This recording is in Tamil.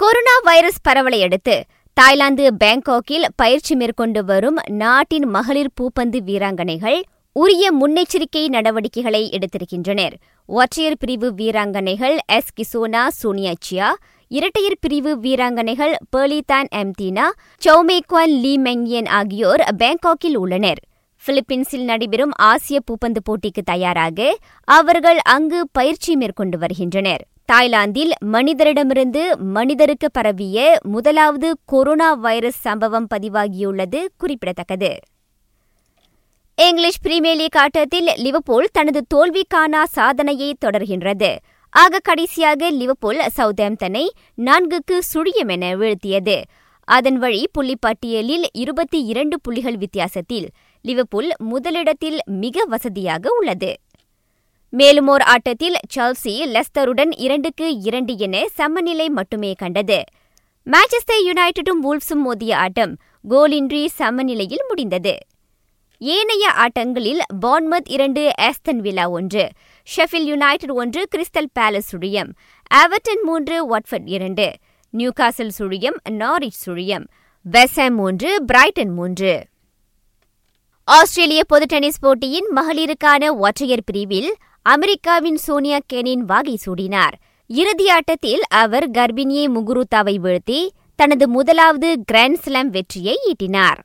கொரோனா வைரஸ் பரவலை அடுத்து தாய்லாந்து பேங்காக்கில் பயிற்சி மேற்கொண்டு வரும் நாட்டின் மகளிர் பூப்பந்து வீராங்கனைகள் உரிய முன்னெச்சரிக்கை நடவடிக்கைகளை எடுத்திருக்கின்றனர். ஒற்றையர் பிரிவு வீராங்கனைகள் எஸ் கிசோனா சோனியாச்சியா இரட்டையர் பிரிவு வீராங்கனைகள் பேர்லிதான் எம்தீனா சௌமேக்வான் லீ மெங்யன் ஆகியோர் பேங்காக்கில் உள்ளனர். பிலிப்பீன்ஸில் நடைபெறும் ஆசிய பூப்பந்து போட்டிக்கு தயாராக அவர்கள் அங்கு பயிற்சி மேற்கொண்டு வருகின்றனர். தாய்லாந்தில் மனிதரிடமிருந்து மனிதருக்கு பரவிய முதலாவது கொரோனா வைரஸ் சம்பவம் பதிவாகியுள்ளது குறிப்பிடத்தக்கது. இங்கிலீஷ் பிரீமியர் லீக் ஆட்டத்தில் லிவர்பூல் தனது தோல்விக்கான சாதனையை தொடர்கின்றது. ஆக கடைசியாக லிவர்பூல் சவுத்ஹாம்டனை நான்குக்கு சுழியம் என வீழ்த்தியது. அதன் வழி புள்ளிப்பட்டியலில் இருபத்தி இரண்டு புள்ளிகள் வித்தியாசத்தில் லிவர்பூல் முதலிடத்தில் மிக வசதியாக உள்ளது. மேலும் ஓர் ஆட்டத்தில் செல்சி லெஸ்டருடன் இரண்டுக்கு இரண்டு என சமநிலை மட்டுமே கண்டது. மான்செஸ்டர் யுனைடெடும் வூல்ஃப்ஸும் மோதிய ஆட்டம் கோலின்றி சமநிலையில் முடிந்தது. ஏனைய ஆட்டங்களில் பான்மத் இரண்டு ஆஸ்தன் விழா ஒன்று ஷெஃபில் யுனைடெட் ஒன்று கிறிஸ்டல் பேலஸ் சுழியம் ஆவர்டன் மூன்று வாட்ஃபர்ட் இரண்டு நியூகாசல் சுழியம் நாரிச் சுழியம் வெசாம் மூன்று பிரைட்டன் மூன்று. ஆஸ்திரேலிய பொது டென்னிஸ் போட்டியின் மகளிருக்கான ஒற்றையர் பிரிவில் அமெரிக்காவின் சோனியா கெனின் வாகை சூடினார். இறுதி ஆட்டத்தில் அவர் கர்ப்பிணியை முகுருத்தாவை வீழ்த்தி தனது முதலாவது கிராண்ட் ஸ்லாம் வெற்றியை ஈட்டினார்.